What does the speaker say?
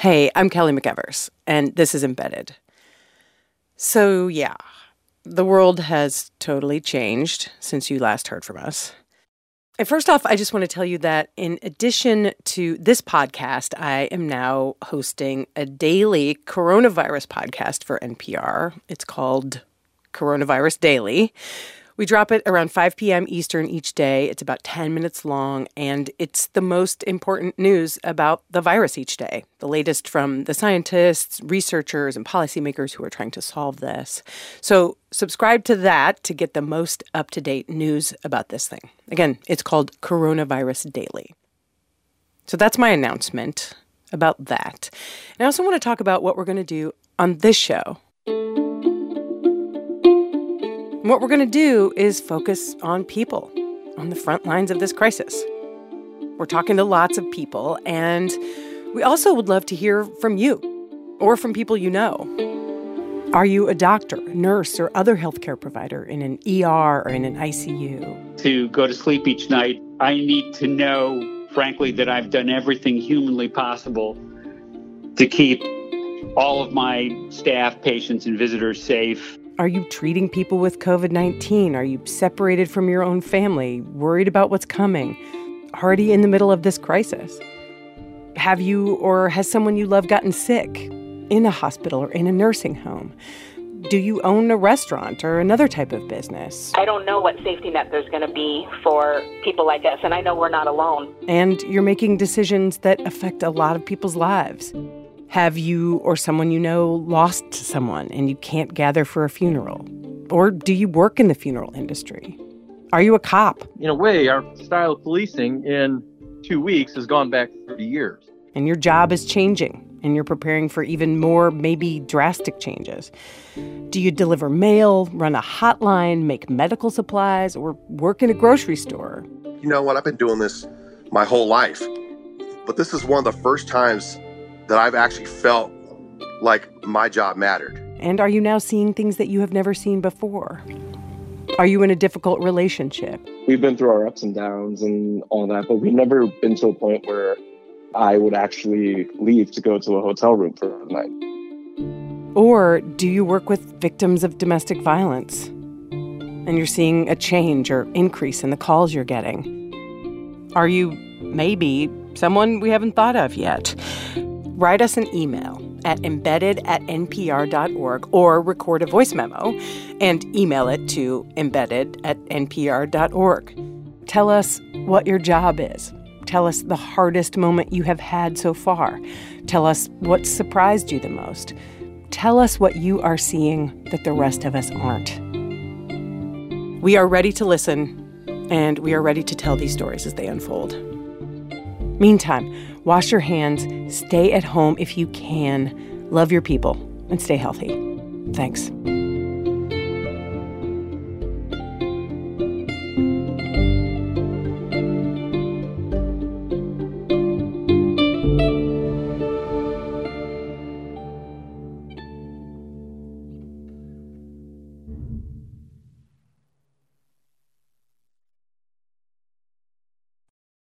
Hey, I'm Kelly McEvers, and this is Embedded. So, yeah, the world has totally changed since you last heard from us. And first off, I just want to tell you that in addition to this podcast, I am now hosting a daily coronavirus podcast for NPR. It's called Coronavirus Daily. We drop it around 5 p.m. Eastern each day. It's about 10 minutes long, and it's the most important news about the virus each day. The latest from the scientists, researchers, and policymakers who are trying to solve this. So, subscribe to that to get the most up to date news about this thing. Again, it's called Coronavirus Daily. So, that's my announcement about that. And I also want to talk about what we're going to do on this show what we're going to do is focus on people on the front lines of this crisis. We're talking to lots of people, and we also would love to hear from you or from people you know. Are you a doctor, nurse, or other healthcare provider in an ER or in an ICU? To go to sleep each night, I need to know, frankly, that I've done everything humanly possible to keep all of my staff, patients, and visitors safe. Are you treating people with COVID 19? Are you separated from your own family, worried about what's coming, already in the middle of this crisis? Have you or has someone you love gotten sick in a hospital or in a nursing home? Do you own a restaurant or another type of business? I don't know what safety net there's going to be for people like us, and I know we're not alone. And you're making decisions that affect a lot of people's lives. Have you or someone you know lost someone and you can't gather for a funeral? Or do you work in the funeral industry? Are you a cop? In a way, our style of policing in two weeks has gone back 30 years. And your job is changing, and you're preparing for even more, maybe drastic changes. Do you deliver mail, run a hotline, make medical supplies, or work in a grocery store? You know what? I've been doing this my whole life. But this is one of the first times that I've actually felt like my job mattered. And are you now seeing things that you have never seen before? Are you in a difficult relationship? We've been through our ups and downs and all that, but we've never been to a point where I would actually leave to go to a hotel room for a night. Or do you work with victims of domestic violence and you're seeing a change or increase in the calls you're getting? Are you maybe someone we haven't thought of yet? Write us an email at embedded at npr.org or record a voice memo and email it to embedded at npr.org. Tell us what your job is. Tell us the hardest moment you have had so far. Tell us what surprised you the most. Tell us what you are seeing that the rest of us aren't. We are ready to listen, and we are ready to tell these stories as they unfold. Meantime, wash your hands, stay at home if you can, love your people, and stay healthy. Thanks.